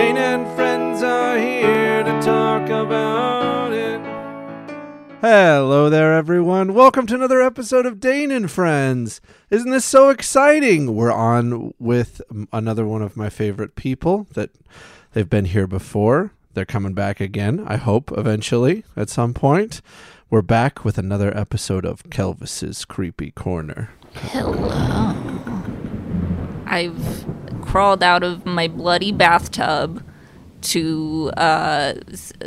Dana and friends are here to talk about it. Hello there, everyone. Welcome to another episode of Dane and Friends. Isn't this so exciting? We're on with another one of my favorite people that they've been here before. They're coming back again, I hope, eventually, at some point. We're back with another episode of Kelvis's Creepy Corner. Hello. I've crawled out of my bloody bathtub to uh,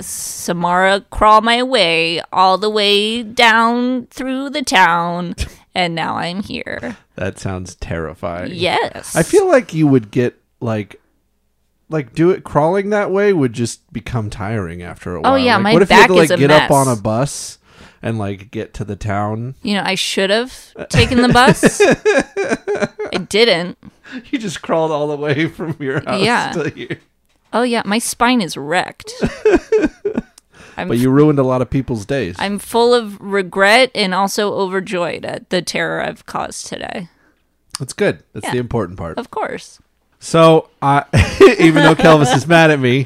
Samara crawl my way all the way down through the town, and now I'm here. That sounds terrifying. Yes. I feel like you would get like like do it crawling that way would just become tiring after a while. Oh, yeah, Like, my what if you had to like is a get up on a bus and like get to the town? You know, I should have taken the bus. I didn't. You just crawled all the way from your house Yeah. to here. Oh yeah, my spine is wrecked. I'm But you ruined a lot of people's days. I'm full of regret and also overjoyed at the terror I've caused today. That's good. That's Yeah. the important part. Of course. So, I uh, even though Kelvis is mad at me,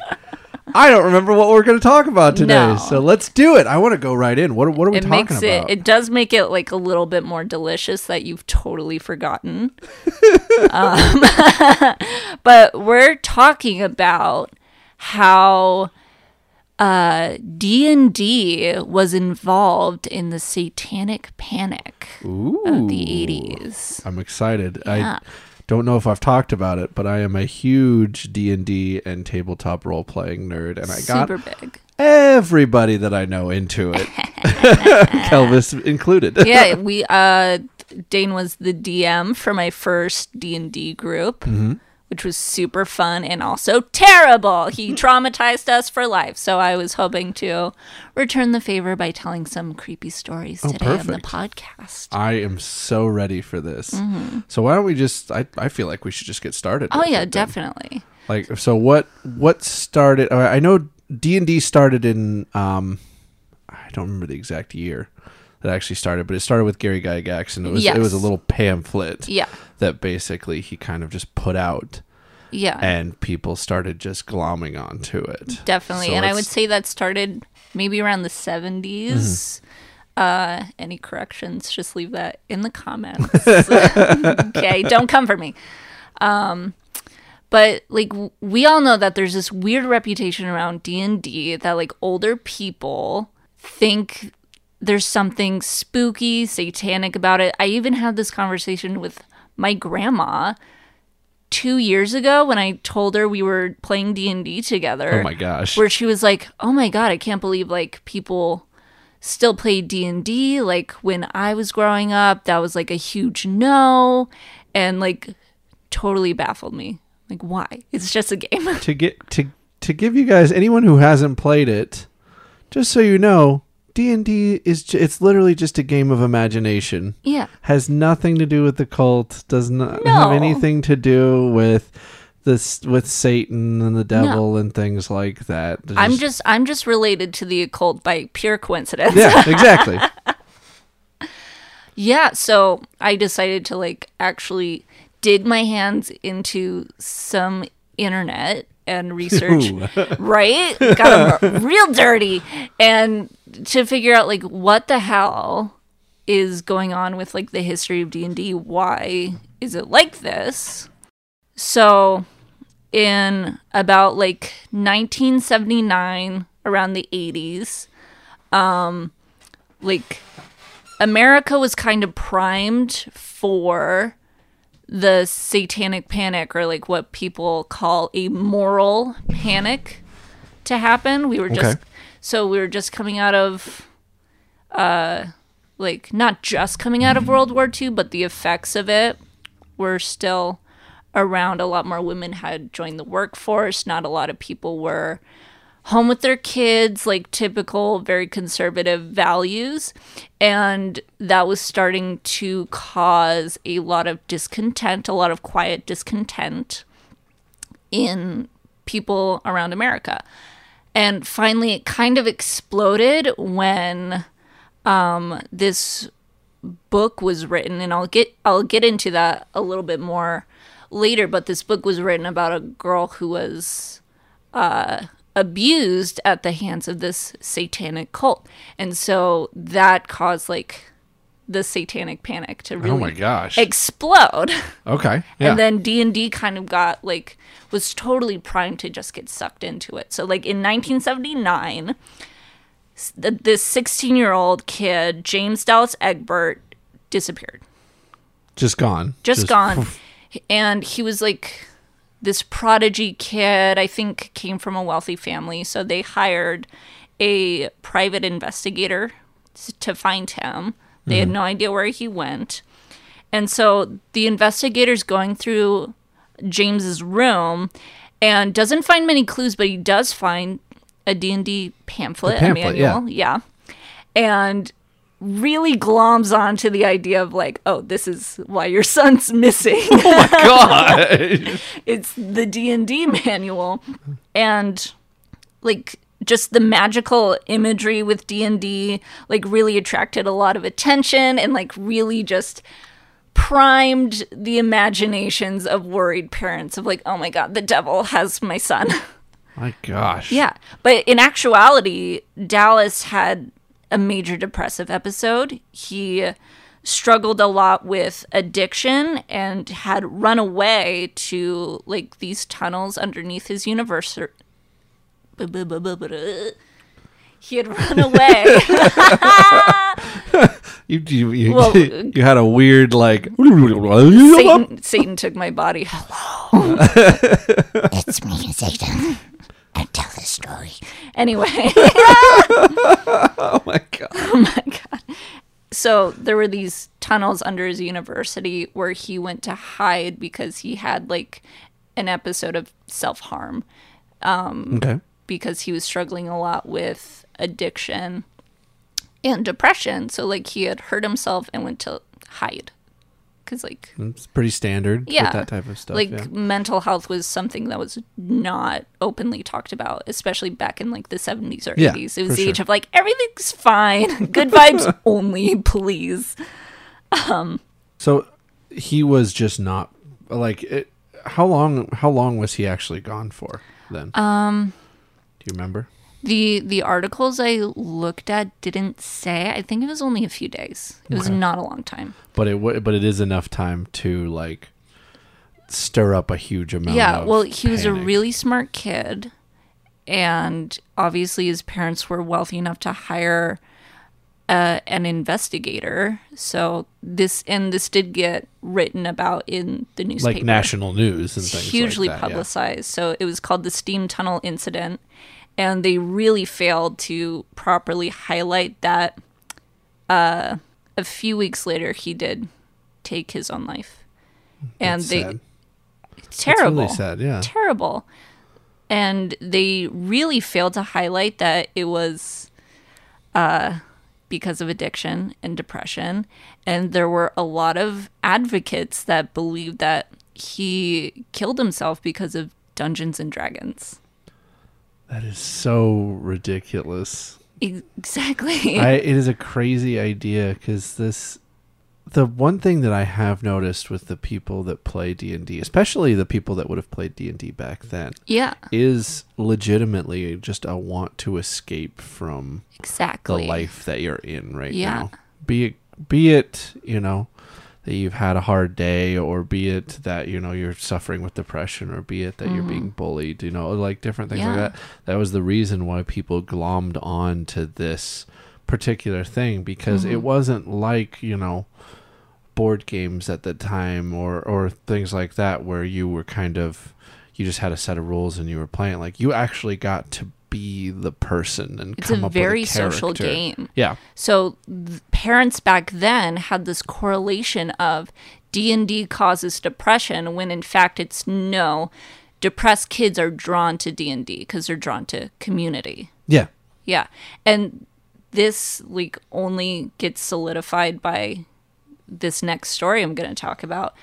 I don't remember what we're going to talk about today. No. So let's do it. I want to go right in. What, what are we it talking makes about? it it does make it like a little bit more delicious that you've totally forgotten um, but we're talking about how uh, d&d was involved in the satanic panic Ooh. of the 80s I'm excited. Yeah. I don't know if I've talked about it, but I am a huge D and D and tabletop role playing nerd, and I got super big everybody that I know into it, Kelvis included. yeah we uh dane was the dm for my first d&d group Mm-hmm. Which was super fun and also terrible he traumatized us for life so i was hoping to return the favor by telling some creepy stories today on the Oh, podcast I am so ready for this. So why don't we just? I, I feel like we should just get started. oh yeah definitely Like so, what what started? I know D and D started in um, I don't remember the exact year that actually started, but it started with Gary Gygax, and it was it was a little pamphlet. yeah. that basically he kind of just put out. Yeah. And people started just glomming onto it. definitely. So and i would say that started maybe around the 70s Mm-hmm. uh any corrections just leave that in the comments. Okay don't come for me. Um but like w- we all know that there's this weird reputation around d&d that like older people think there's something spooky satanic about it i even had this conversation with my grandma two years ago when i told her we were playing d&d together Oh my gosh. where she was like, "Oh my god, I can't believe like people still play D&D like when I was growing up, that was like a huge no." And like totally baffled me. Like why? It's just a game. to get to to give you guys anyone who hasn't played it, just so you know, D&D is ju- it's literally just a game of imagination. yeah. Has nothing to do with the cult, does not No. have anything to do with this with Satan and the devil and things like that. There's I'm just I'm just related to the occult by pure coincidence. Yeah, exactly. Yeah, so I decided to like actually dig my hands into some internet and research, right? Got real dirty and to figure out like what the hell is going on with like the history of D&D. Why is it like this? So in about like 1979 around the 80s um like America was kind of primed for the satanic panic or like what people call a moral panic to happen. We were just Okay. So we were just coming out of uh like not just coming out of World War II, but the effects of it were still around. A lot more women had joined the workforce. Not a lot of people were home with their kids, like typical, very conservative values. And that was starting to cause a lot of discontent, a lot of quiet discontent in people around America. And finally, it kind of exploded when um, this book was written, and I'll get I'll get into that a little bit more later. But this book was written about a girl who was abused at the hands of this satanic cult. And so that caused like the satanic panic to oh really Oh my gosh. explode. okay. Yeah. And then D&D kind of got like was totally primed to just get sucked into it. So like in 1979 this 16-year-old kid, James Dallas Egbert disappeared just gone. just, gone. and he was like this prodigy kid, I think came from a wealthy family. So they hired a private investigator to find him. They had mm-hmm. no idea where he went. And so the investigator's going through James's room and doesn't find many clues, but he does find a D&D pamphlet, A pamphlet, a manual. Yeah. And really gloms onto the idea of like, oh, this is why your son's missing. oh my God. it's the D&D manual and like just the magical imagery with D&D like really attracted a lot of attention and like really just primed the imaginations of worried parents of like oh my god the devil has my son. My gosh. yeah. But in actuality Dallas had a major depressive episode. He struggled a lot with addiction and had run away to like these tunnels underneath his university he had run away You you you, Well, you uh, had a weird like. Satan, Satan took my body. Hello. It's me, Satan. I tell this story. Anyway, Oh my god. Oh my god! So there were these tunnels under his university where he went to hide because he had like an episode of self harm um, Okay. Because he was struggling a lot with addiction and depression. So like he had hurt himself and went to hide because like It's pretty standard yeah with that type of stuff. like yeah. mental health was something that was not openly talked about especially back in like the 70s or Yeah, 80s it was the age of like everything's fine good vibes only please Um, So he was just not like it, how long how long was he actually gone for then? Um you remember? the the articles i looked at didn't say i think it was only a few days it was Okay. not a long time But it but it is enough time to like stir up a huge amount yeah well he was a really smart kid and obviously his parents were wealthy enough to hire uh, an investigator so this and this did get written about in the newspaper like national news and things hugely like that, yeah. publicized so it was called the steam tunnel incident and they really failed to properly highlight that uh, a few weeks later he did take his own life and That's they sad. it's terrible really sad, yeah. terrible. And they really failed to highlight that it was uh, because of addiction and depression. And there were a lot of advocates that believed that he killed himself because of Dungeons and Dragons. That is so ridiculous. Exactly. I, it is a crazy idea because this the one thing that I have noticed with the people that play D and D, especially the people that would have played D and D back then, yeah, is legitimately just a want to escape from exactly the life that you're in right Yeah. now. Be it be it you know that you've had a hard day, or be it that you know you're suffering with depression, or be it that you're being bullied. You know, like different things like Mm-hmm. That. That was the reason why people glommed on to this particular thing because Mm-hmm. it wasn't like you know board games at the time or or things like that where you were kind of you just had a set of rules and you were playing like you actually got to be the person and It's come a up very with a social game. Yeah. So th- parents back then had this correlation of D&D causes depression when in fact it's no depressed kids are drawn to D&D because they're drawn to community. Yeah. Yeah. And this like only gets solidified by this next story I'm going to talk about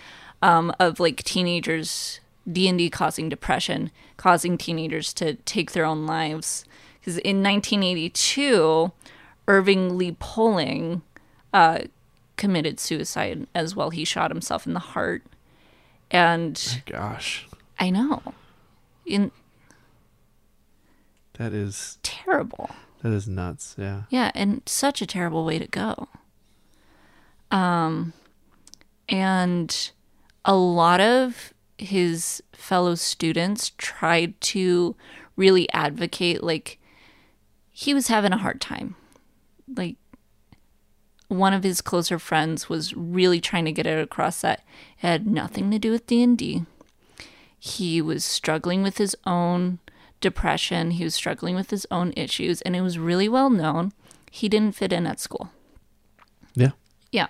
um, of like teenagers D&D causing depression, causing teenagers to take their own lives. Because in 1982, Irving Lee Pulling uh, committed suicide as well. He shot himself in the heart. And Gosh. I know. In That is Terrible. that is nuts. Yeah. Yeah, and such a terrible way to go. Um, and a lot of his fellow students tried to really advocate, like, he was having a hard time. Like, one of his closer friends was really trying to get it across that it had nothing to do with D&D. He was struggling with his own depression, he was struggling with his own issues, and it was really well known he didn't fit in at school. Yeah. Yeah.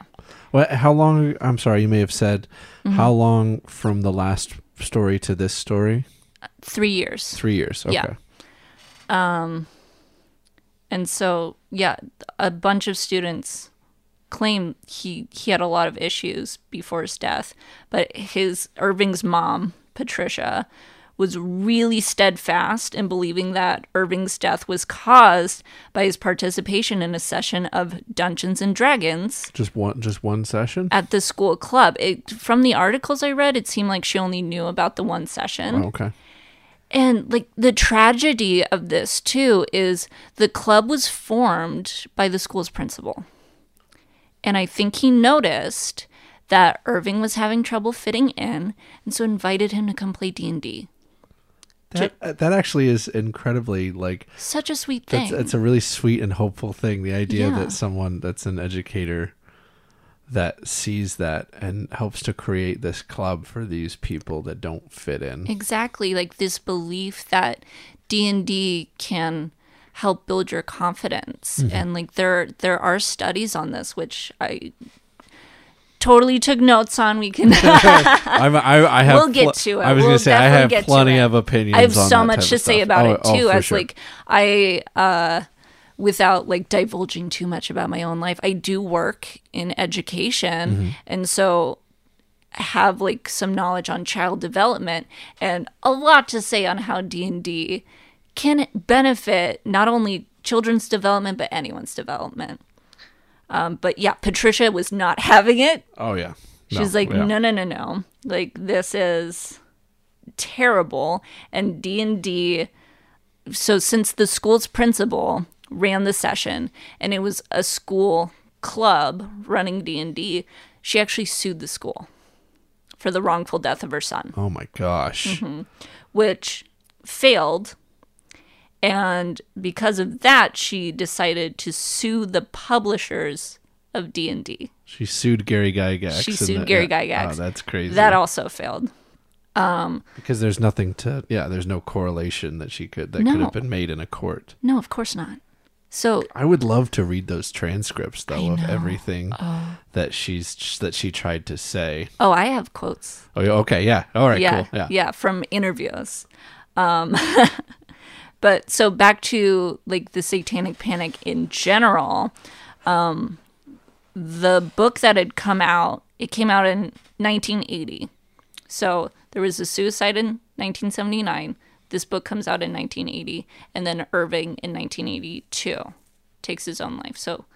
Well, how long? I'm sorry, you may have said Mm-hmm. how long from the last story to this story? 3 years. Three years. Okay. Yeah. Um, And so, yeah, a bunch of students claim he he had a lot of issues before his death, but his Irving's mom, Patricia, was really steadfast in believing that Irving's death was caused by his participation in a session of Dungeons and Dragons Just one. Just one session. at the school club. It, from the articles I read, it seemed like she only knew about the one session. Oh, okay. And like the tragedy of this too is the club was formed by the school's principal. And I think he noticed that Irving was having trouble fitting in and so invited him to come play D&D. That uh, that actually is incredibly like Such a sweet thing. that's it's a really sweet and hopeful thing. The idea Yeah. that someone that's an educator that sees that and helps to create this club for these people that don't fit in. exactly like this belief that D&D can help build your confidence Mm-hmm. and like there there are studies on this which I totally took notes on we can I'm, I, I have We'll get to it. I was We'll going to say I have plenty of opinions. I have so much to say about Oh, it oh, too for as sure. like I uh without like divulging too much about my own life, I do work in education Mm-hmm. and so have like some knowledge on child development and a lot to say on how D&D can benefit not only children's development but anyone's development. Um, but yeah, Patricia was not having it. Oh yeah. She's like, yeah. no, no, no, no. Like this is terrible. And D and D. So since the school's principal ran the session, and it was a school club running D and D, she actually sued the school for the wrongful death of her son, Oh my gosh. Mm-hmm. which failed. And because of that, she decided to sue the publishers of D and D. She sued Gary Gygax. She sued that- Gary yeah. Gygax. Oh, that's crazy. That also failed. because there's nothing to yeah, there's no correlation that she could that could have been made in a court. No, of course not. So I would love to read those transcripts though of everything that she's that she tried to say. Oh, I have quotes. Oh, okay, yeah, all right, yeah, cool, yeah, from interviews. Um, but so back to like the Satanic Panic in general. Um, the book that had come out, it came out in 1980. So there was a suicide in 1979. This book comes out in 1980, and then Irving in 1982 takes his own life. So,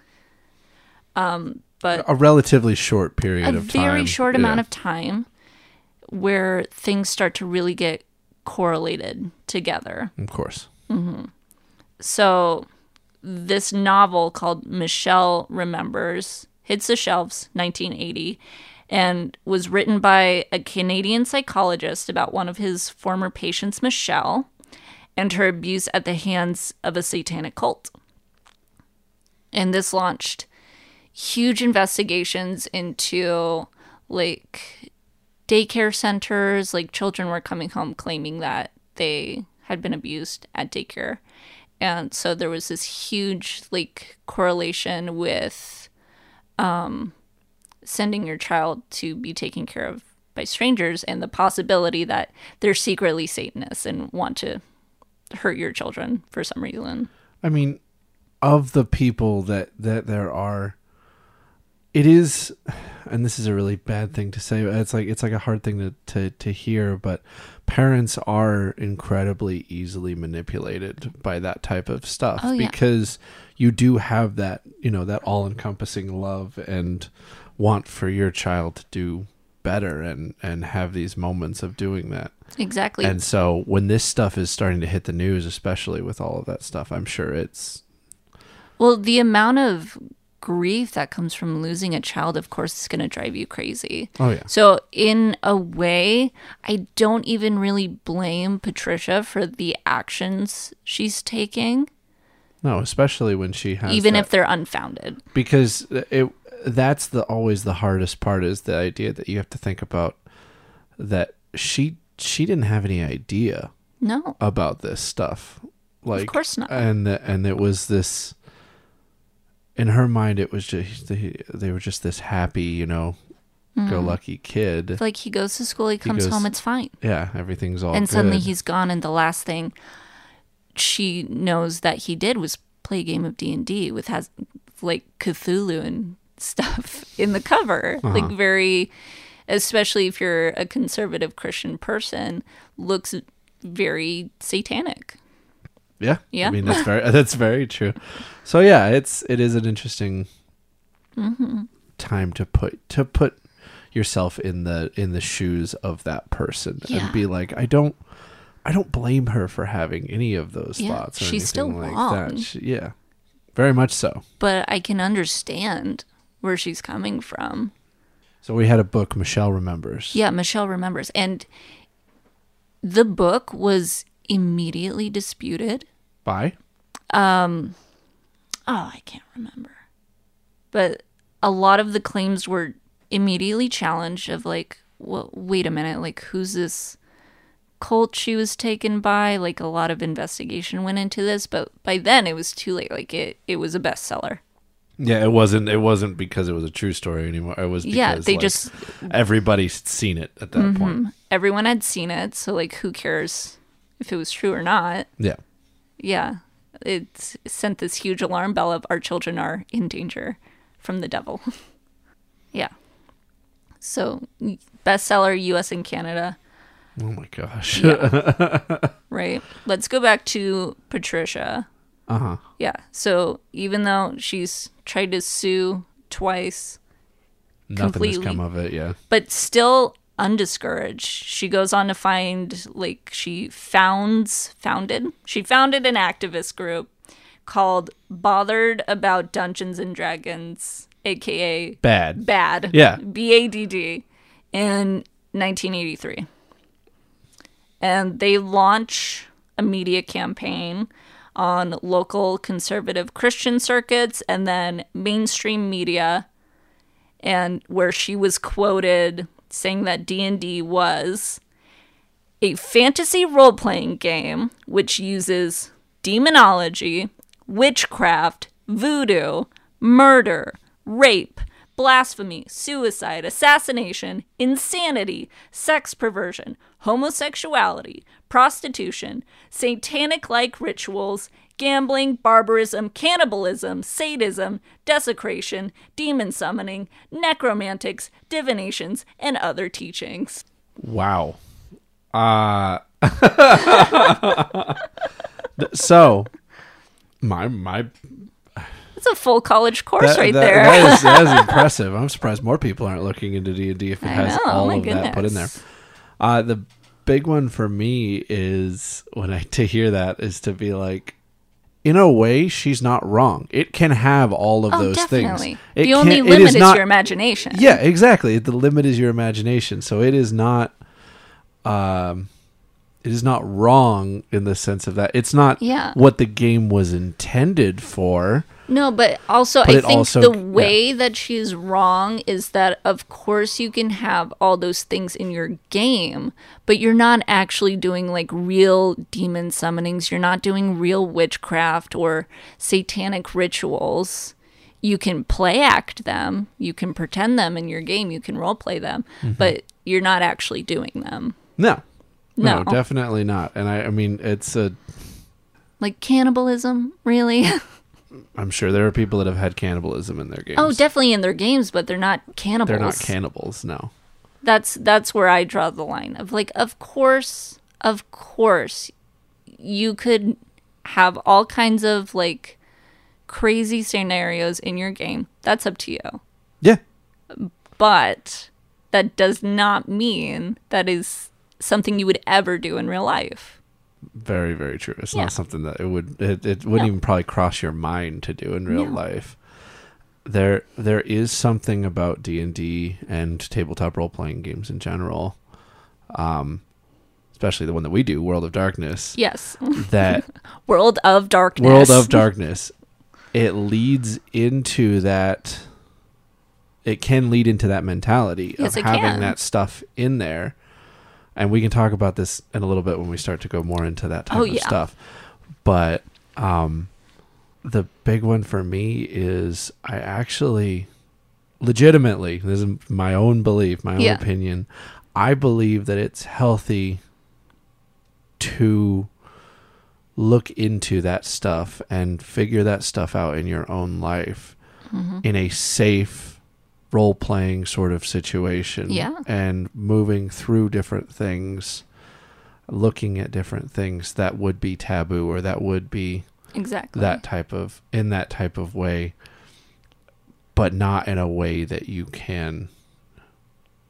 um, but A relatively short period of time. A very short amount of time where things start to really get correlated together. Of course. Mm-hmm. So, this novel called Michelle Remembers hits the shelves 1980 and was written by a Canadian psychologist about one of his former patients, Michelle, and her abuse at the hands of a satanic cult. And this launched huge investigations into like daycare centers, like children were coming home claiming that they had been abused at daycare. And so there was this huge like correlation with um sending your child to be taken care of by strangers and the possibility that they're secretly Satanists and want to hurt your children for some reason. I mean, of the people that that there are, it is, and this is a really bad thing to say. It's like it's like a hard thing to to to hear, but parents are incredibly easily manipulated by that type of stuff Oh, yeah. because you do have that you know that all encompassing love and want for your child to do better and and have these moments of doing that. Exactly. And so when this stuff is starting to hit the news, especially with all of that stuff, I'm sure it's Well, the amount of grief that comes from losing a child, of course, is going to drive you crazy. oh yeah. So, in a way, I don't even really blame Patricia for the actions she's taking, No, especially when she has even that- if they're unfounded. because it that's the always the hardest part is the idea that you have to think about that she she didn't have any idea No. about this stuff like of course not. and and it was this in her mind it was just they, they were just this happy you know Mm-hmm. go lucky kid Like he goes to school, he comes goes- home, it's fine. yeah everything's all and suddenly he's gone and the last thing she knows that he did was play a game of D&D with has like Cthulhu and stuff in the cover Uh-huh. like very especially if you're a conservative Christian person looks very satanic Yeah. Yeah. I mean that's very that's very true. So yeah, it's it is an interesting Mm-hmm. time to put to put yourself in the in the shoes of that person Yeah. and be like, I don't I don't blame her for having any of those Yeah, thoughts or she's still like wrong. that. She- yeah. Very much so. but I can understand where she's coming from So we had a book Michelle remembers. yeah Michelle remembers and the book was immediately disputed. By? Um oh i can't remember. But a lot of the claims were immediately challenged of like well, wait a minute like who's this cult she was taken by? Like a lot of investigation went into this but by then it was too late. Like it it was a bestseller. Yeah, it wasn't it wasn't because it was a true story anymore. It was because yeah they like, just everybody's seen it at that point. everyone had seen it so like who cares if it was true or not. Yeah. yeah. It sent this huge alarm bell of our children are in danger from the devil. Yeah. So bestseller us and canada. Oh my gosh. right? Let's go back to patricia. Uh-huh. yeah. So even though she's tried to sue twice Nothing has come of it, yeah. but still undiscouraged. She goes on to find like she founds founded. She founded an activist group called Bothered About Dungeons and Dragons, aka Bad. Bad. Yeah. B A D D in 1983. And they launch a media campaign on local conservative Christian circuits and then mainstream media and where she was quoted saying that D&D was a fantasy role-playing game which uses demonology, witchcraft, voodoo, murder, rape, blasphemy, suicide, assassination, insanity, sex perversion, homosexuality, prostitution, satanic like rituals, gambling, barbarism, cannibalism, sadism, desecration, demon summoning, necromantics, divinations, and other teachings. Wow. Uh so my my It's a full college course that, right that- there. that is, that is impressive. I'm surprised more people aren't looking into D and D if it I has know, all my of that put in there. Uh the big one for me is when I to hear that is to be like in a way, she's not wrong. It can have all of oh, things. definitely. It the only limit is is, not- your imagination. Yeah, exactly. The limit is your imagination. So it is not um it is not wrong in the sense of that. It's not Yeah. what the game was intended for. No, but also But I think also- the way that she's wrong is that of course you can have all those things in your game, but you're not actually doing like real demon summonings. You're not doing real witchcraft or satanic rituals. You can play act them, you can pretend them in your game, you can role play them, Mm-hmm. but you're not actually doing them. No. No. definitely not. And I I mean it's a Like cannibalism, really? I'm sure there are people that have had cannibalism in their games. oh, definitely in their games, but they're not cannibals. They're not cannibals, no. that's that's where I draw the line of like of course of course you could have all kinds of like crazy scenarios in your game that's up to you Yeah. but that does not mean that is something you would ever do in real life. Very, very true. It's Yeah. not something that it would it, it wouldn't No. even probably cross your mind to do in real No. life. There there is something about D and D and tabletop role playing games in general, um, especially the one that we do, World of Darkness, Yes. that World of Darkness. World of Darkness, it leads into that. It can lead into that mentality Yes, of having can. that stuff in there, and we can talk about this in a little bit when we start to go more into that type Oh, of yeah. stuff. But um, the big one for me is I actually, legitimately, this is my own belief, my own Yeah. opinion. I believe that it's healthy to look into that stuff and figure that stuff out in your own life Mm-hmm. in a safe role playing sort of situation. Yeah. And moving through different things, looking at different things that would be taboo or that would be Exactly. that type of in that type of way but not in a way that you can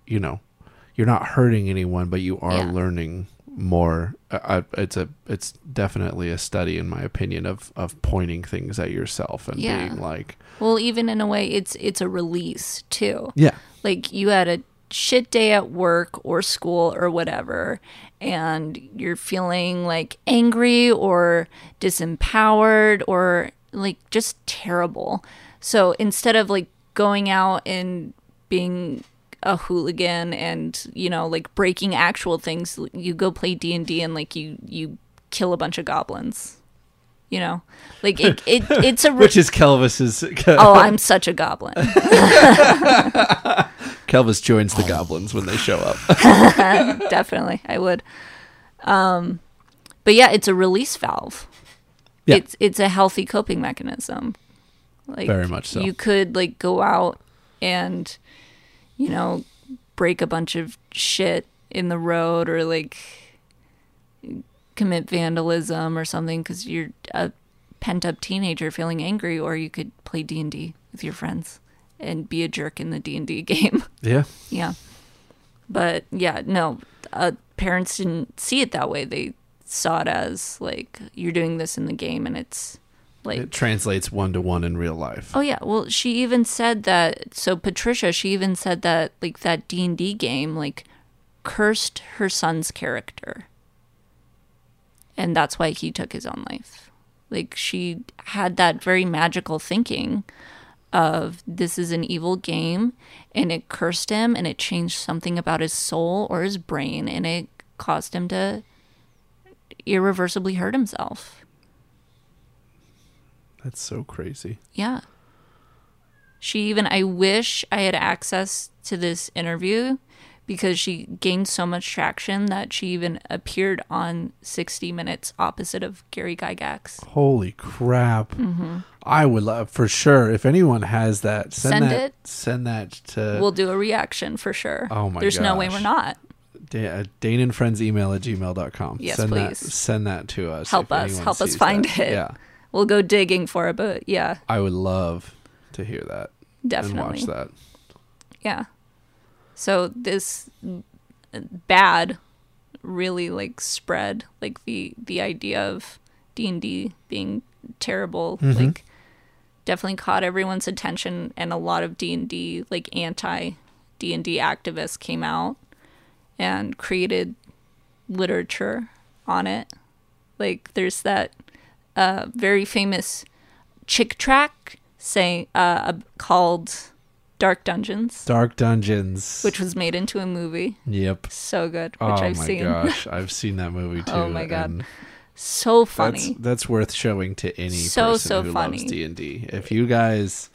you know you're not hurting anyone but you are Yeah. learning more uh, it's a it's definitely a study in my opinion of of pointing things at yourself and Yeah. being like Well, even in a way, it's it's a release too. yeah Like you had a shit day at work or school or whatever, and you're feeling like angry or disempowered or like just terrible. So instead of like going out and being a hooligan and you know like breaking actual things you go play D&D and like you you kill a bunch of goblins you know? Like it, it it's a re- which is Kelvis's oh i'm such a goblin. Kelvis joins the goblins when they show up. Definitely i would. Um but yeah it's a release valve. Yeah. it's it's a healthy coping mechanism. Like Very much so. you could like go out and you know break a bunch of shit in the road or like commit vandalism or something because you're a pent up teenager feeling angry or you could play d&d with your friends and be a jerk in the d&d game yeah yeah. But yeah, no, uh, parents didn't see it that way. They saw it as like you're doing this in the game, and it's like, it translates one to one in real life oh yeah. Well, she even said that. So Patricia, she even said that like that D and D game like cursed her son's character, and that's why he took his own life. Like she had that very magical thinking of this is an evil game and it cursed him and it changed something about his soul or his brain and it caused him to irreversibly hurt himself. That's so crazy Yeah. She even, I wish I had access to this interview because she gained so much traction that she even appeared on 60 Minutes opposite of Gary Gygax. Holy crap! I would love for sure if anyone has that. Send, Mm-hmm. Send that. it. Send that to We'll do a reaction for sure. Oh my There's no way we're not. da- uh, Dane and Friends email at gmail.com. Yes, send That, please. send that to us. Help us. Help us find that. it. Yeah, We'll go digging for it, but yeah, I would love to hear that definitely. and watch that. Yeah. So this bad really like spread like the the idea of D&D being terrible Mm-hmm. like definitely caught everyone's attention and a lot of D&D like anti D&D activists came out and created literature on it. Like there's that uh very famous Chick tract saying uh called Dark Dungeons Dark Dungeons. which was made into a movie. yep. So good, which oh I've my seen. gosh, I've seen that movie too. Oh my God. So That's funny. that's worth showing to any So, person so who funny. loves D and D. If you guys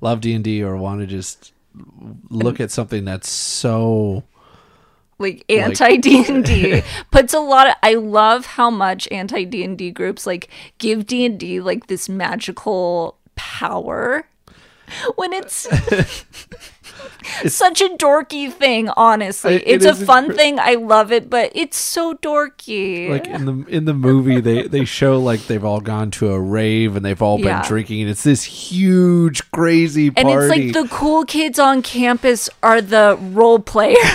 love D and D or want to just look at something that's so Like anti D and D puts a lot of. I love how much anti D and D groups like give D and D like this magical power when it's such a dorky thing, honestly. I- it it's a fun incre- thing. I love it, but it's so dorky. like in the in the movie they they show like they've all gone to a rave and they've all been Yeah. drinking and it's this huge crazy party. and it's like the cool kids on campus are the role players.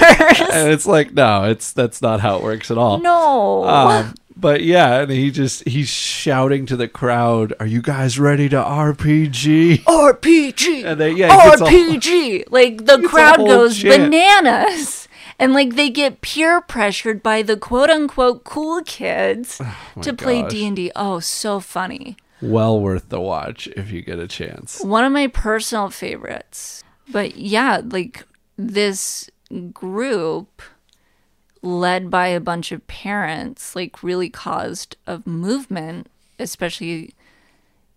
and it's like no it's that's not how it works at all no. um, but yeah and he just he's shouting to the crowd are you guys ready to rpg RPG. And they- yeah, it gets a- RPG. like the crowd goes chant. bananas. And like they get peer pressured by the quote unquote cool kids oh to play Oh. D&D. Oh, so funny. well worth the watch if you get a chance One of my personal favorites. But yeah, like this group led by a bunch of parents like really caused a movement, especially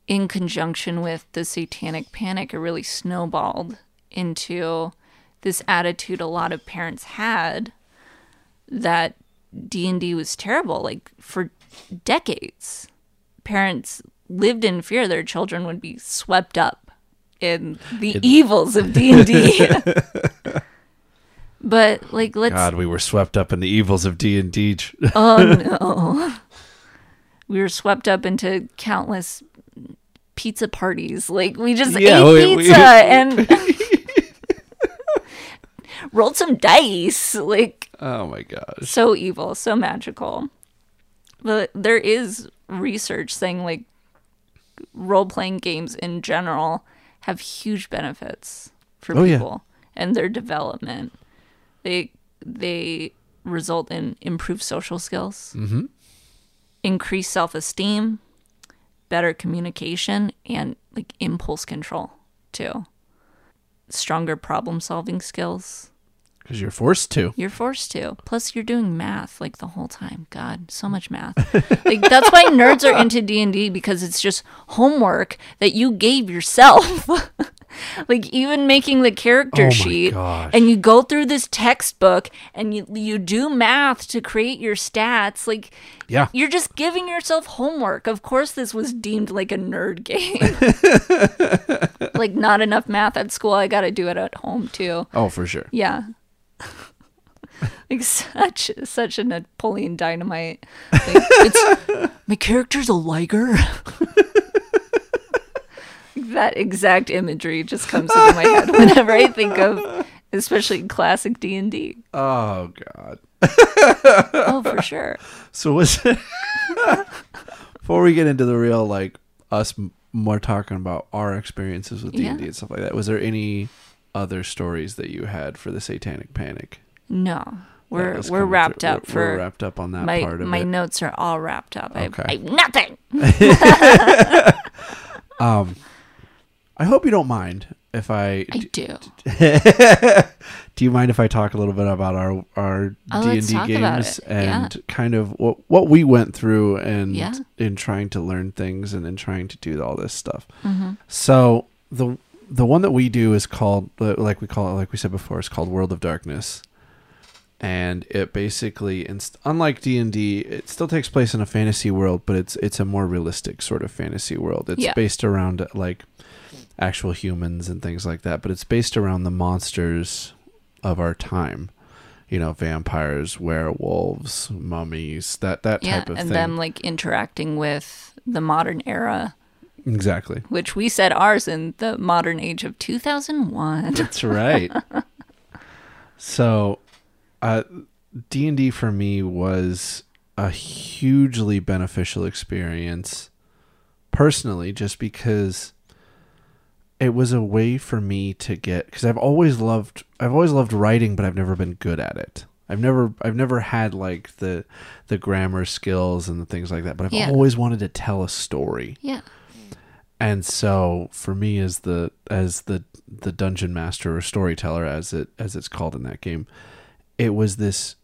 in conjunction with the satanic panic. It really snowballed into this attitude a lot of parents had that D&D was terrible like for decades. Parents lived in fear their children would be swept up in the evils of D&D. but like let's god we were swept up in the evils of d&d Oh no. we were swept up into countless pizza parties. Like we just Yeah, ate we- we- pizza and rolled some dice. Like oh my gosh so evil, so magical. But there is research saying like role playing games in general have huge benefits for Oh, yeah. people and their development. They they result in improved social skills, mm-hmm. increased self esteem, better communication, and like impulse control too. Stronger problem solving skills. Because you're forced to You're forced to. Plus, you're doing math like the whole time. God, so much math. like that's why nerds are into D and D because it's just homework that you gave yourself. like even making the character Oh sheet, gosh. and you go through this textbook and you you do math to create your stats. Like yeah you're just giving yourself homework. Of course, this was deemed like a nerd game. like not enough math at school. I got to do it at home too. oh for sure Yeah. like such such a Napoleon Dynamite. Like, it's my character's a liger. that exact imagery just comes into my head whenever I think of, especially classic D and D. oh god Oh, for sure. So was it before we get into the real like us m- more talking about our experiences with D and D and stuff like that? Was there any other stories that you had for the Satanic Panic? No, we're we're wrapped through- up we're, for we're wrapped up on that my part of my it. notes are all wrapped up. I, Okay. I nothing. Um, I hope you don't mind if I. I do. do you mind if I talk a little bit about our our Oh, D and D games. Yeah. and kind of what what we went through and Yeah. in trying to learn things and in trying to do all this stuff. hmm So the the one that we do is called like we call it like we said before it's called World of Darkness. And it basically inst- unlike D&D it still takes place in a fantasy world but it's it's a more realistic sort of fantasy world. It's Yeah. based around like actual humans and things like that but it's based around the monsters of our time. You know, vampires, werewolves, mummies, that that Yeah, type of thing, and thing. them like interacting with the modern era, exactly. which we said ours in the modern age of 2001. That's right. so, uh, D and D for me was a hugely beneficial experience, personally, just because it was a way for me to get because I've always loved I've always loved writing, but I've never been good at it. I've never I've never had like the the grammar skills and the things like that, but I've Yeah. always wanted to tell a story yeah. And so for me as the as the the dungeon master or storyteller as it as it's called in that game it was this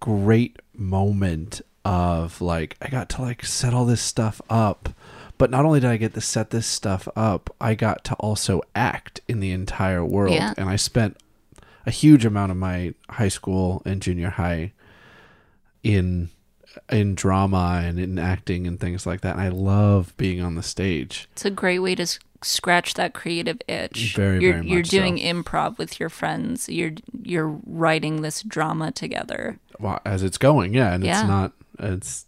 great moment of like i got to like set all this stuff up but not only did i get to set this stuff up i got to also act in the entire world Yeah. and i spent a huge amount of my high school and junior high in in drama and in acting and things like that and i love being on the stage It's a great way to s- scratch that creative itch. Very, you're very you're much so. doing improv with your friends. You're you're writing this drama together. well, as it's going, yeah, and Yeah. it's not it's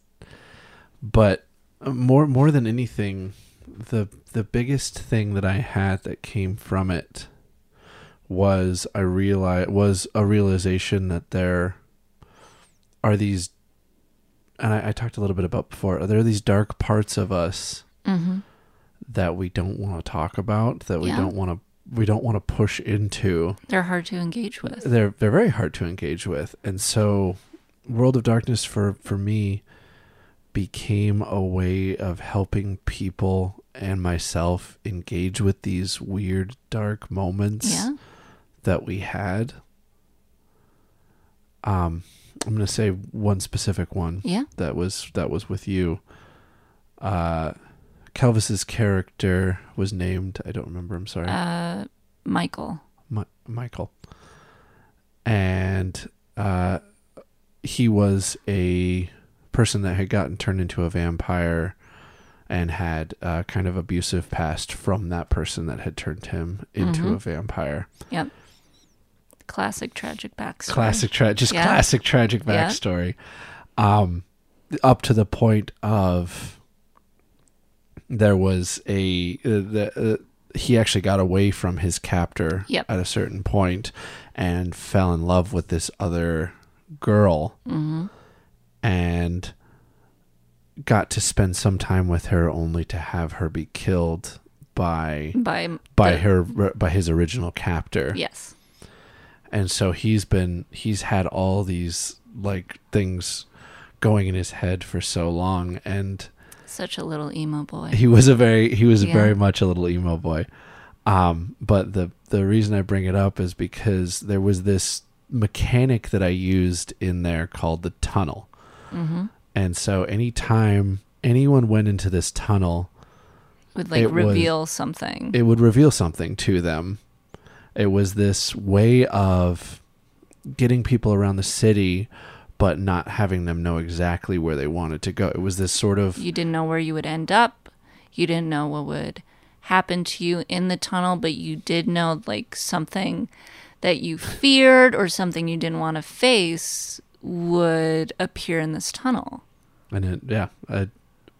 but more more than anything the the biggest thing that I had that came from it was I realize was a realization that there are these and I, I talked a little bit about before there are these dark parts of us Mm-hmm. that we don't want to talk about that we Yeah. don't want to we don't want to push into They're hard to engage with. they're they're very hard to engage with and so world of darkness for for me became a way of helping people and myself engage with these weird dark moments Yeah. that we had um i'm going to say one specific one Yeah. that was that was with you uh Kelvis's character was named I don't remember I'm sorry Uh, Michael. Mi- Michael, and uh, he was a person that had gotten turned into a vampire and had a kind of abusive past from that person that had turned him into Mhm. a vampire. Yep. Classic tragic backstory. Classic, tragic, just Yeah. classic tragic Yeah. backstory. Um, up to the point of there was a uh, the. Uh, he actually got away from his captor Yep. at a certain point and fell in love with this other girl Mm-hmm. and got to spend some time with her only to have her be killed by By by the- her by his original captor Yes. And so he's been he's had all these like things going in his head for so long and Such a little emo boy. he was a very he was Yeah. very much a little emo boy um but the the reason i bring it up is because there was this mechanic that i used in there called the tunnel mm-hmm. and so anytime anyone went into this tunnel Would like It was- reveal something. it would reveal something to them it was this way of getting people around the city but not having them know exactly where they wanted to go it was this sort of you didn't know where you would end up. You didn't know what would happen to you in the tunnel, but you did know like something that you feared or something you didn't want to face would appear in this tunnel. and it, yeah, I,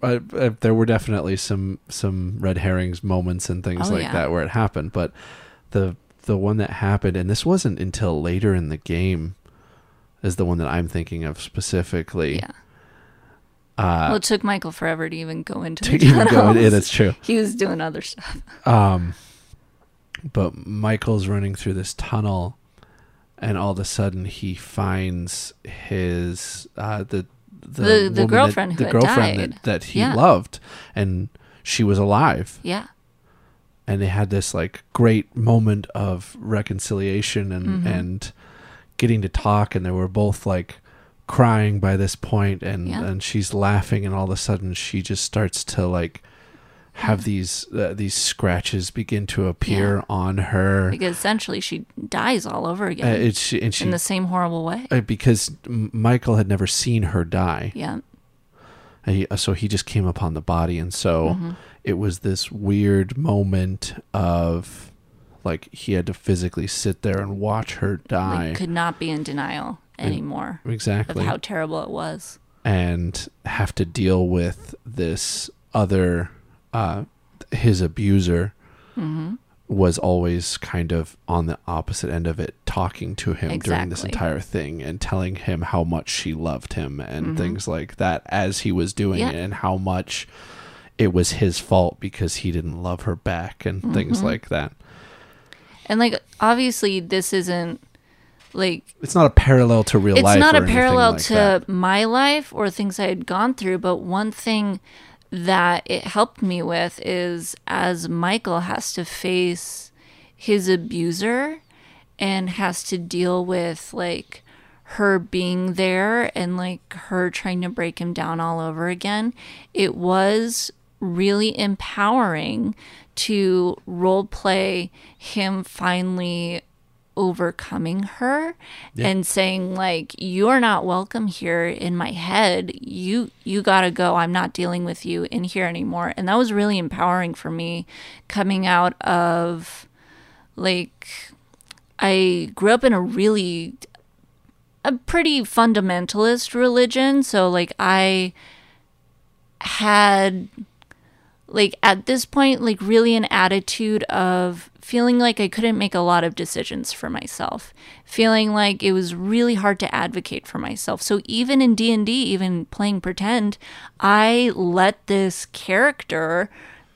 I, I, there were definitely some some red herrings moments and things Oh, like yeah. that where it happened. But the the one that happened, and this wasn't until later in the game, is the one that I'm thinking of specifically. Yeah. Uh, well, it took Michael forever to even go into to the even go, tunnels. yeah, that's true. He was doing other stuff. Um, but Michael's running through this tunnel, and all of a sudden he finds his uh, the the, The- the that- girlfriend who the girlfriend died. that, that he Yeah. loved, and she was alive, Yeah. And they had this like great moment of reconciliation and Mhm. and getting to talk, and they were both like crying by this point, and Yeah. and she's laughing, and all of a sudden she just starts to like have these uh, these scratches begin to appear Yeah. on her. Because essentially she dies all over Uh, again it's she, and she in the same horrible way. uh, because Michael had never seen her die, Yeah. he, uh, so he just came upon the body, and so Mhm. It was this weird moment of like he had to physically sit there and watch her die. Like, could not be in denial anymore Exactly. of how terrible it was. and have to deal with this other uh his abuser hmm was always kind of on the opposite end of it talking to him during this entire thing and telling him how much she loved him and Mhm. things like that as he was doing Yeah. it and how much it was his fault because he didn't love her back and things Mhm. like that And like obviously this isn't like it's not a parallel to real it's life It's not a parallel like to that. my life or things I had gone through, but one thing that it helped me with is as Michael has to face his abuser and has to deal with like her being there and like her trying to break him down all over again, it was really empowering to role play him finally overcoming her Yeah. and saying like you're not welcome here in my head. You you got to go. I'm not dealing with you in here anymore. And that was really empowering for me coming out of like i grew up in a really a pretty fundamentalist religion. So like i had like at this point like really an attitude of feeling like I couldn't make a lot of decisions for myself. Feeling like it was really hard to advocate for myself. So even in D&D even playing pretend I let this character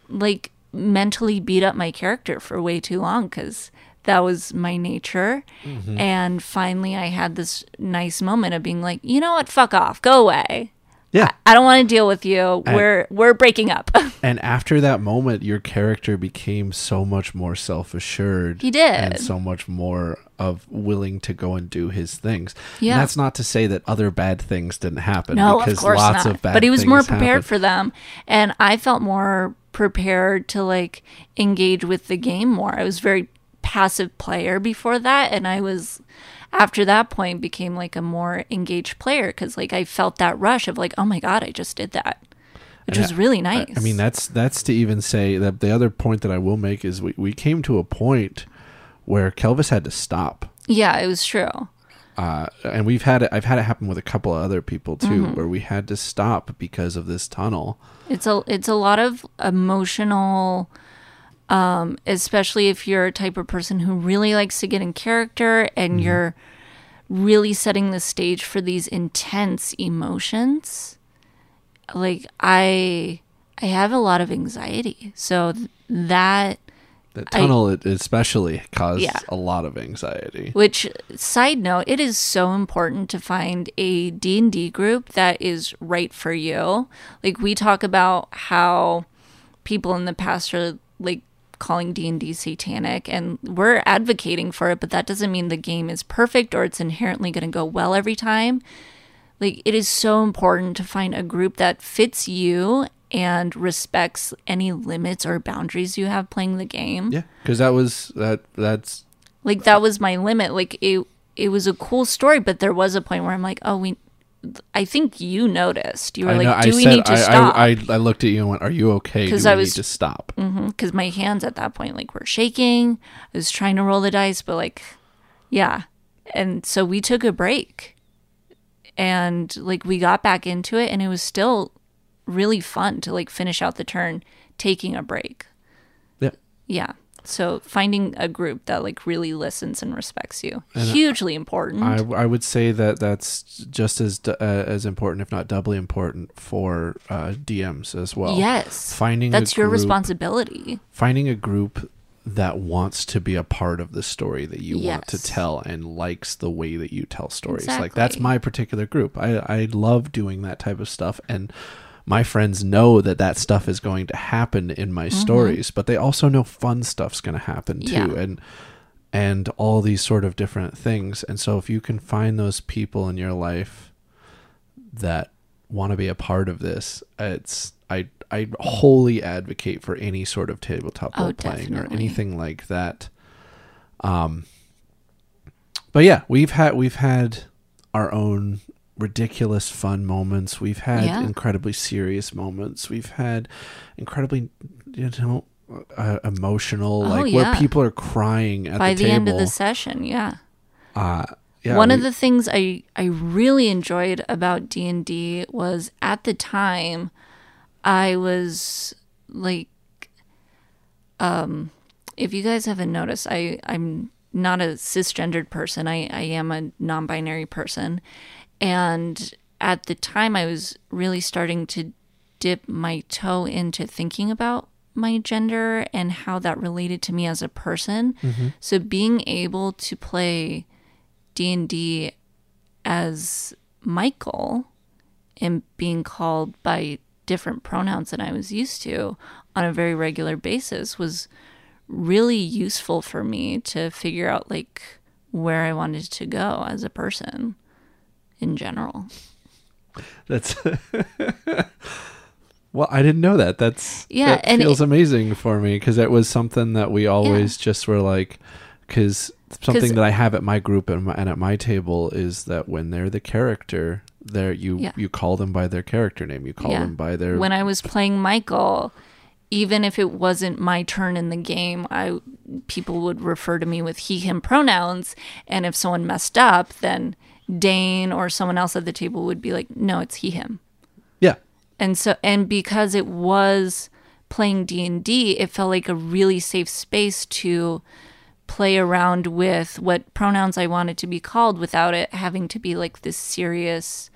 like mentally beat up my character for way too long cuz that was my nature. Mm-hmm. And finally I had this nice moment of being like you know what? Fuck off. Go away Yeah. I don't want to deal with you. We're we're breaking up. And after that moment, your character became so much more self assured. He did. And so much more of willing to go and do his things. Yeah. And that's not to say that other bad things didn't happen. no, because of course lots not. Of bad but he was more prepared happen. for them, and I felt more prepared to like engage with the game more. I was very passive player before that, and I was after that point became like a more engaged player because like I felt that rush of like, oh my god, I just did that, which And was I- really I- nice. I mean, that's that's to even say that the other point that I will make is we, we came to a point where Kelvis had to stop. yeah, it was true. Uh, and we've had it. I've had it happen with a couple of other people too, Mm-hmm. where we had to stop because of this tunnel. It's a it's a lot of emotional um especially if you're a type of person who really likes to get in character and you're really setting the stage for these intense emotions. Like I I have a lot of anxiety. So th- that The tunnel, it especially, caused Yeah. a lot of anxiety. Which side note, it is so important to find a D&D group that is right for you. Like we talk about how people in the past are like calling D&D satanic and we're advocating for it, but that doesn't mean the game is perfect or it's inherently going to go well every time. Like it is so important to find a group that fits you and respects any limits or boundaries you have playing the game Yeah, because that was that. That's like that was my limit like it it was a cool story but there was a point where i'm like oh we i think you noticed you were I like know. do I we said need to I, stop I, I I looked at you and went, "Are you okay? Because we I need was- to stop?" Mm-hmm, because my hands at that point like were shaking i was trying to roll the dice but like yeah and so we took a break and like we got back into it and it was still really fun to like finish out the turn taking a break Yeah. yeah so finding a group that like really listens and respects you hugely important I, I would say that that's just as uh, as important, if not doubly important, for uh, DMs as well. yes finding that's your responsibility Finding a group that wants to be a part of the story that you want to tell and likes the way that you tell stories. Like that's my particular group. I I love doing that type of stuff and my friends know that that stuff is going to happen in my stories, but they also know fun stuff's going to happen too Mm-hmm. Yeah. and and all these sort of different things. And so if you can find those people in your life that want to be a part of this, it's I I wholly advocate for any sort of tabletop Oh, role playing or anything like that. Um but yeah, we've had we've had our own ridiculous fun moments. We've had Yeah. incredibly serious moments. We've had incredibly you know uh, emotional Oh, like where people are crying at by the, the, end of the session yeah uh yeah, one of the things I, I really enjoyed about d&d was at the time i was like um if you guys haven't noticed i i'm not a cisgendered person i i am a non-binary person and at the time i was really starting to dip my toe into thinking about my gender and how that related to me as a person. Mm-hmm. So being able to play D&D as Michael and being called by different pronouns than I was used to on a very regular basis was really useful for me to figure out like where I wanted to go as a person in general. That's well, I didn't know that. That's Yeah, that and feels it- amazing for me because it was something that we always just were like, because something that I have at my group and, my, and at my table is that when they're the character, there you Yeah. you call them by their character name. You call Yeah. them by their when I was playing Michael, even if it wasn't my turn in the game, I people would refer to me with he him pronouns, and if someone messed up, then Dane or someone else at the table would be like, "No, it's he him." yeah. And so and because it was playing D&D, it felt like a really safe space to play around with what pronouns I wanted to be called without it having to be like this serious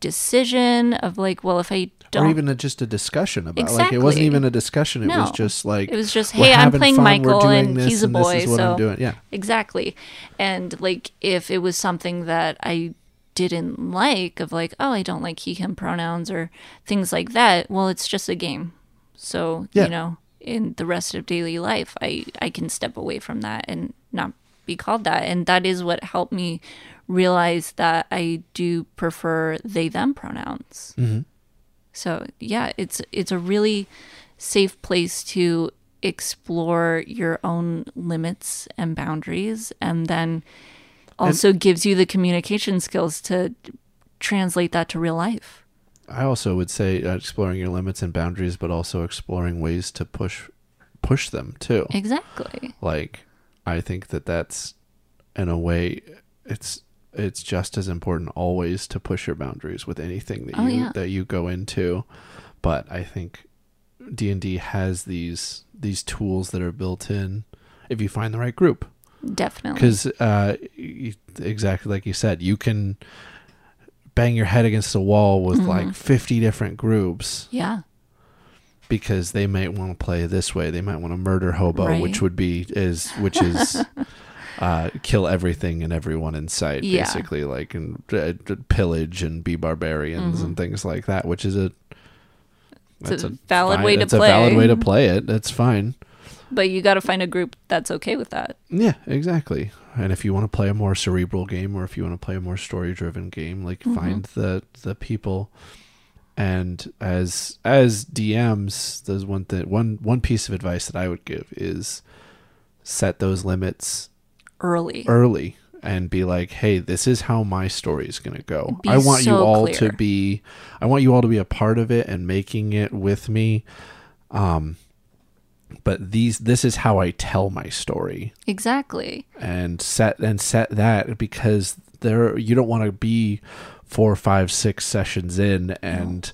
decision of like, well, if I don't or even just a discussion about like it wasn't even a discussion. It was just like It was just, hey, I'm playing fun, we're Michael doing and this, he's a boy, so I'm doing. Yeah, Exactly. And like if it was something that I didn't like of like, oh, I don't like he him pronouns or things like that, well, it's just a game. So, Yeah. you know, in the rest of daily life, I I can step away from that and not be called that. And that is what helped me realize that I do prefer they them pronouns. Mm-hmm. So, yeah, it's it's a really safe place to explore your own limits and boundaries and then also gives you the communication skills to translate that to real life. I also would say uh, exploring your limits and boundaries, but also exploring ways to push push them too. Exactly. Like I think that that's in a way it's it's just as important always to push your boundaries with anything that Oh, you yeah. that you go into. But I think D and D has these these tools that are built in if you find the right group. Definitely. because uh, exactly like you said, you can bang your head against a wall with Mm-hmm. like fifty different groups Yeah. because they might want to play this way. They might want to murder hobo, Right. which would be is which is. Uh, kill everything and everyone in sight, Yeah. basically, like and uh, pillage and be barbarians and things like that. Which is a Mm-hmm. It's a valid way to play it. that's a valid way to play it. That's fine. But you got to find a group that's okay with that. Yeah, exactly. And if you want to play a more cerebral game or if you want to play a more story driven game, like Mm-hmm. find the the people and as as DMs, there's one thing one one piece of advice that I would give is set those limits Early. early and be like, "Hey, this is how my story is going to go. Be I want you all clear. to be I want you all to be a part of it and making it with me. Um but these this is how I tell my story Exactly. and set and set that because there you don't want to be four, five, six sessions in and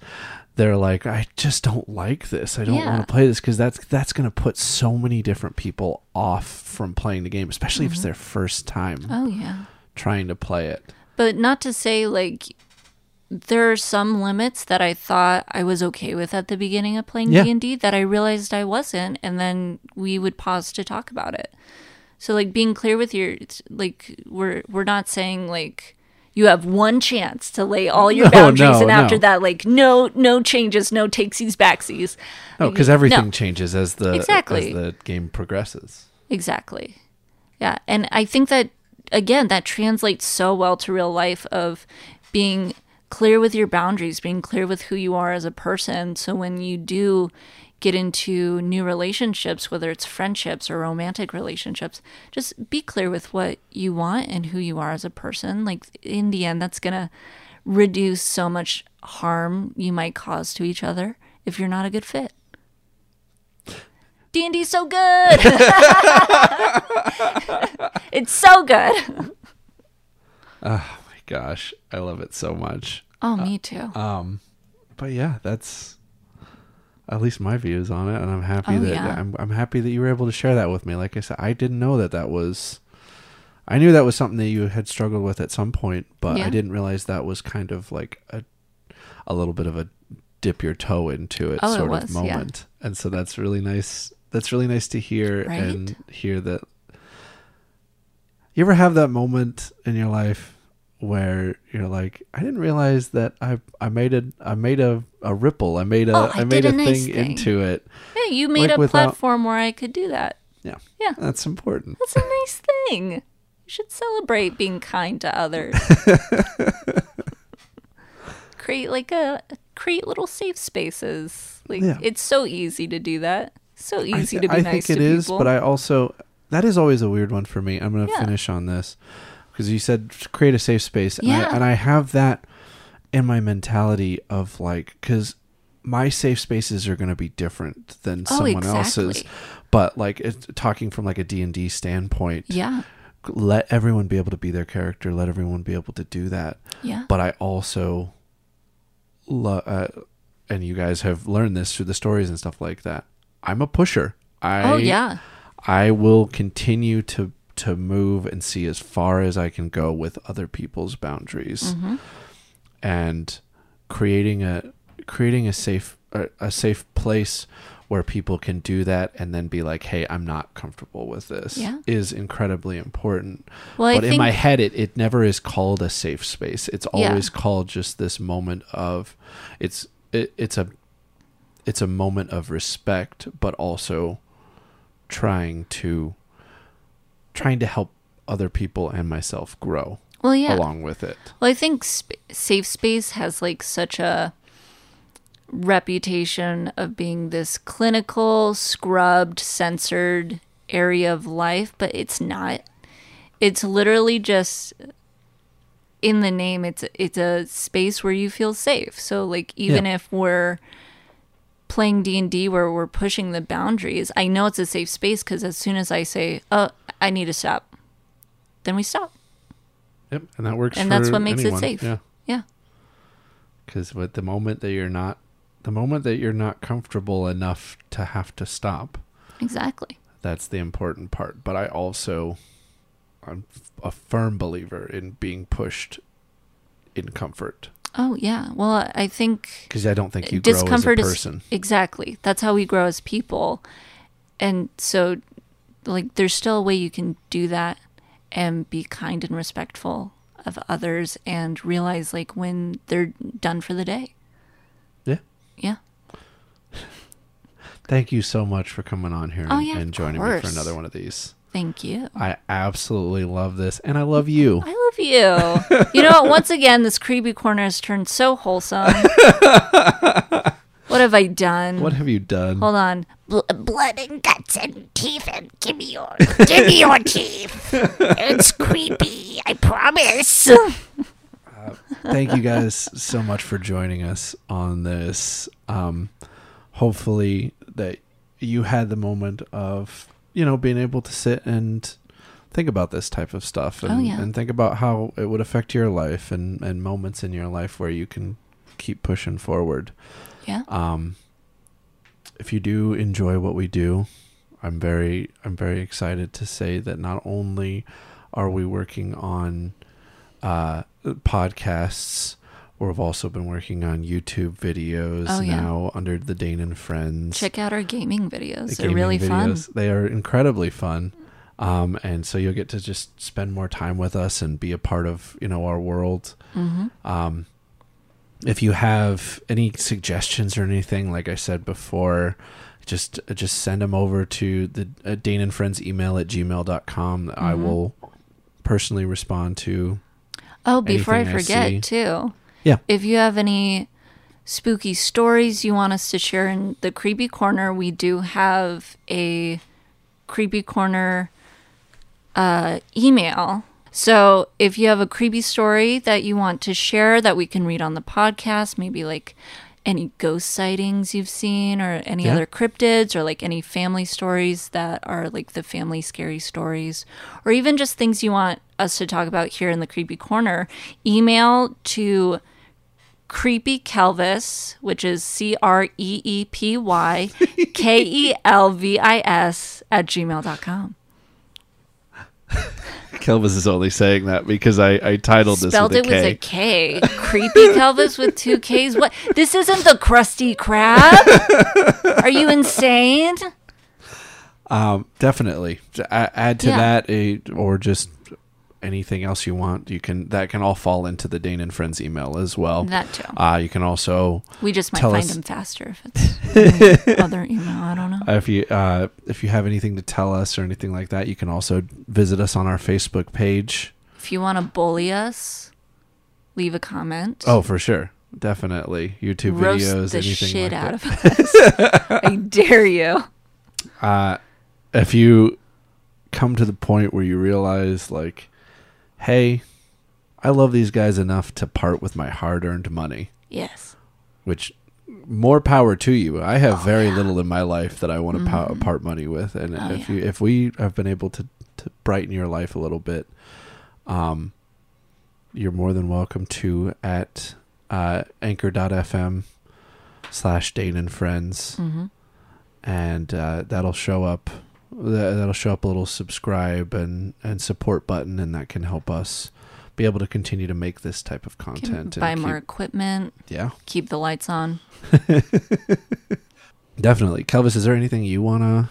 they're like, I just don't like this. I don't Yeah. want to play this because that's that's going to put so many different people off from playing the game, especially if it's mm-hmm. their first time Oh, yeah. trying to play it. But not to say like there are some limits that I thought I was okay with at the beginning of playing D&D that I realized I wasn't and then we would pause to talk about it. So like being clear with your like we're we're not saying like you have one chance to lay all your No, boundaries no, and after no. that like no no changes, no takesies backsies. Like, because everything changes as the Exactly. as the game progresses. Exactly. Yeah. And I think that, again, that translates so well to real life of being clear with your boundaries, being clear with who you are as a person. So when you do get into new relationships, whether it's friendships or romantic relationships, just be clear with what you want and who you are as a person. Like, in the end, that's going to reduce so much harm you might cause to each other if you're not a good fit. D&D's so good. it's so good. Oh my gosh, I love it so much. Oh, me too. Um, but yeah, that's at least my views on it, and I'm happy Oh, that yeah. I'm I'm happy that you were able to share that with me. Like I said, I didn't know that that was. I knew that was something that you had struggled with at some point, but Yeah. I didn't realize that was kind of like a a little bit of a dip your toe into it Oh, it sort was, of yeah. moment. And so that's really nice. That's really nice to hear Right? and hear that. You ever have that moment in your life where you're like, I didn't realize that I I made a I made a, a ripple. I made a Oh, I I made a, nice thing, thing. into it. Hey, you made Like a without- platform where I could do that. Yeah. Yeah. That's important. That's a nice thing. You should celebrate being kind to others. create like a create little safe spaces. Like Yeah. it's so easy to do that. So easy thi- to be I nice think it to is, people. but I also that is always a weird one for me. I'm gonna Yeah. finish on this because you said create a safe space, and Yeah. I and I have that in my mentality of like because my safe spaces are gonna be different than Oh, someone else's. But like it's, talking from like a D and D standpoint, Yeah. let everyone be able to be their character. Let everyone be able to do that. Yeah. But I also, lo- uh, and you guys have learned this through the stories and stuff like that. I'm a pusher. I oh yeah. I will continue to to move and see as far as I can go with other people's boundaries, Mm-hmm. and creating a creating a safe a, a safe place where people can do that and then be like, "Hey, I'm not comfortable with this," Yeah. is incredibly important. Well, but in my head, it it never is called a safe space. It's Yeah. always called just this moment of it's it, it's a it's a moment of respect, but also trying to trying to help other people and myself grow well, yeah. along with it. Well, I think sp- safe space has like such a reputation of being this clinical, scrubbed, censored area of life, but it's not. It's literally just in the name. It's it's a space where you feel safe. So like even Yeah. if we're playing D&D where we're pushing the boundaries, I know it's a safe space cuz as soon as I say, "Oh, I need to stop." Then we stop. Yep, and that works. And that's what makes it safe. Yeah, Yeah. because with the moment that you're not, the moment that you're not comfortable enough to have to stop, Exactly. that's the important part. But I also, I'm a firm believer in being pushed in comfort Oh yeah. Well, I think because I don't think you grow as a discomfort is person. exactly. That's how we grow as people. And so like there's still a way you can do that and be kind and respectful of others and realize like when they're done for the day. Yeah. Yeah. Thank you so much for coming on here Oh, and, yeah, and joining me for another one of these. Thank you. I absolutely love this, and I love you. I love you. you know what? Once again, this creepy corner has turned so wholesome. what have I done? What have you done? Hold on. Bl- blood and guts and teeth and give me your give me your teeth. It's creepy, I promise. Thank you guys so much for joining us on this. Um, hopefully that you had the moment of you know being able to sit and think about this type of stuff and, Oh, yeah. and think about how it would affect your life and, and moments in your life where you can keep pushing forward. Yeah. Um, if you do enjoy what we do, I'm very I'm very excited to say that not only are we working on uh, podcasts, we've also been working on YouTube videos Oh, yeah. now under the Dane and Friends. Check out our gaming videos. the They're really gaming fun. They are incredibly fun. Um, and so you'll get to just spend more time with us and be a part of you know our world. hmm Um, if you have any suggestions or anything, like I said before, just just send them over to the uh, Dane and Friends email at gmail.com. I Mhm. will personally respond to. Oh, before I anything I forget, too. Yeah. If you have any spooky stories you want us to share in the Creepy Corner, we do have a Creepy Corner uh, email. So if you have a creepy story that you want to share that we can read on the podcast, maybe like any ghost sightings you've seen or any Yeah. other cryptids or like any family stories that are like the family scary stories or even just things you want us to talk about here in the creepy corner email to creepy kelvis which is c-r-e-e-p-y k-e-l-v-i-s at gmail.com Kelvis is only saying that because I, I titled spelled this it with a K. with a K. Creepy Kelvis with two K's. What? This isn't the Krusty Krab. Are you insane? Um, definitely J- a- add to Yeah. that a, or just anything else you want. You can that can all fall into the Dane and Friends email as well. That too. Uh, you can also We just might find us- them faster if it's other email. I don't know. if you uh, if you have anything to tell us or anything like that, you can also visit us on our Facebook page. If you want to bully us, leave a comment. Oh, for sure, definitely YouTube Roast videos, the anything shit like out that. of us. I dare you. Uh, if you come to the point where you realize like, hey, I love these guys enough to part with my hard-earned money, Yes. which more power to you. I have Oh, very yeah. little in my life that I want to Mhm. part money with, and Oh, if yeah. you if we have been able to to brighten your life a little bit, um, you're more than welcome to at uh, anchor.fm slash Dane and Friends, Mm-hmm. and uh, that'll show up. That- That'll show up a little subscribe and and support button, and that can help us be able to continue to make this type of Can content. buy and more equipment, yeah, keep the lights on. definitely. Kelvis, is there anything you wanna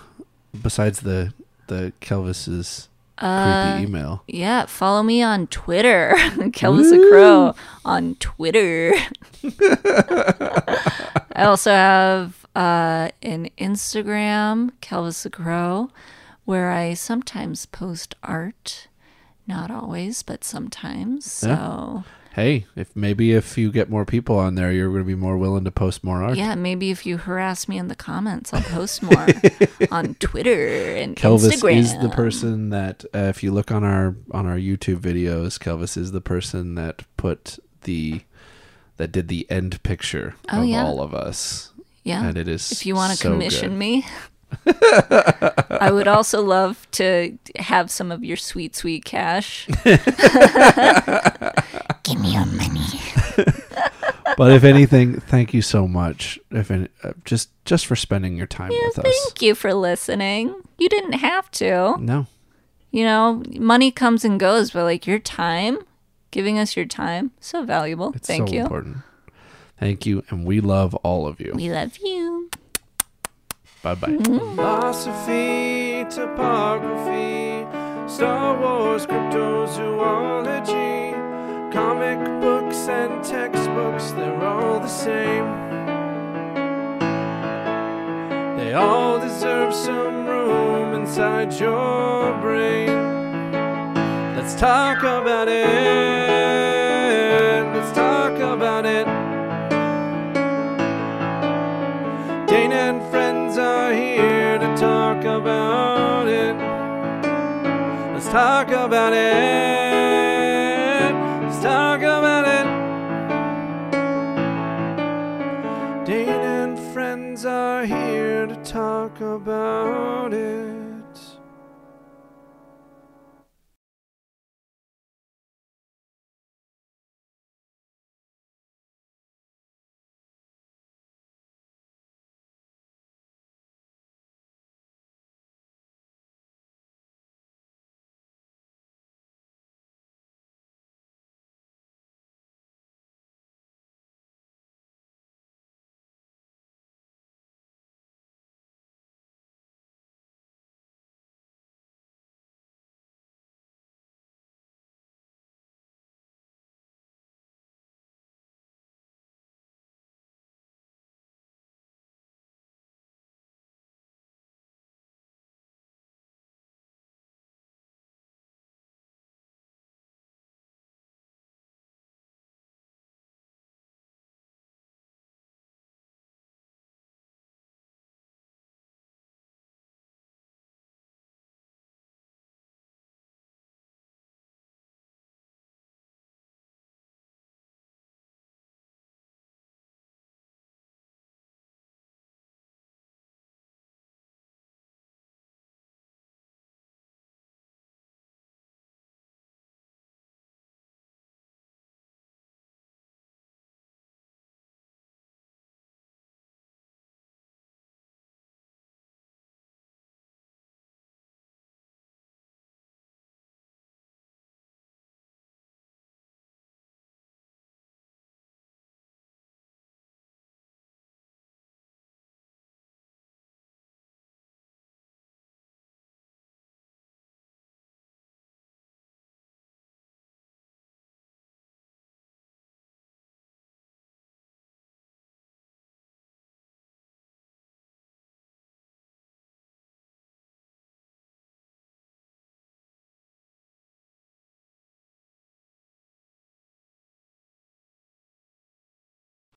besides the the Kelvis's Uh, creepy email? Yeah, follow me on Twitter. Kelvis a Crow on Twitter. I also have uh, an Instagram, Kelvis a Crow, where I sometimes post art. Not always, but sometimes. So Yeah. Hey, if maybe if you get more people on there, you're going to be more willing to post more art. yeah, maybe if you harass me in the comments, I'll post more on Twitter and Kelvis Instagram. is the person that, uh, if you look on our on our YouTube videos, Kelvis is the person that put the that did the end picture Oh, of yeah. all of us, Yeah. and it is. if you want to so commission good. me. I would also love to have some of your sweet, sweet cash. Give me your money. but if anything, thank you so much. If any, uh, just just for spending your time Yeah, with us. thank you for listening. You didn't have to. No, You know, money comes and goes, but like your time, giving us your time, so valuable. it's Thank so you. important. Thank you, and we love all of you. We love you. Bye bye. Philosophy, topography, Star Wars, cryptozoology, comic books and textbooks, they're all the same. They all deserve some room inside your brain. Let's talk about it. About it. Let's talk about it. Let's talk about it. Dane and friends are here to talk about it.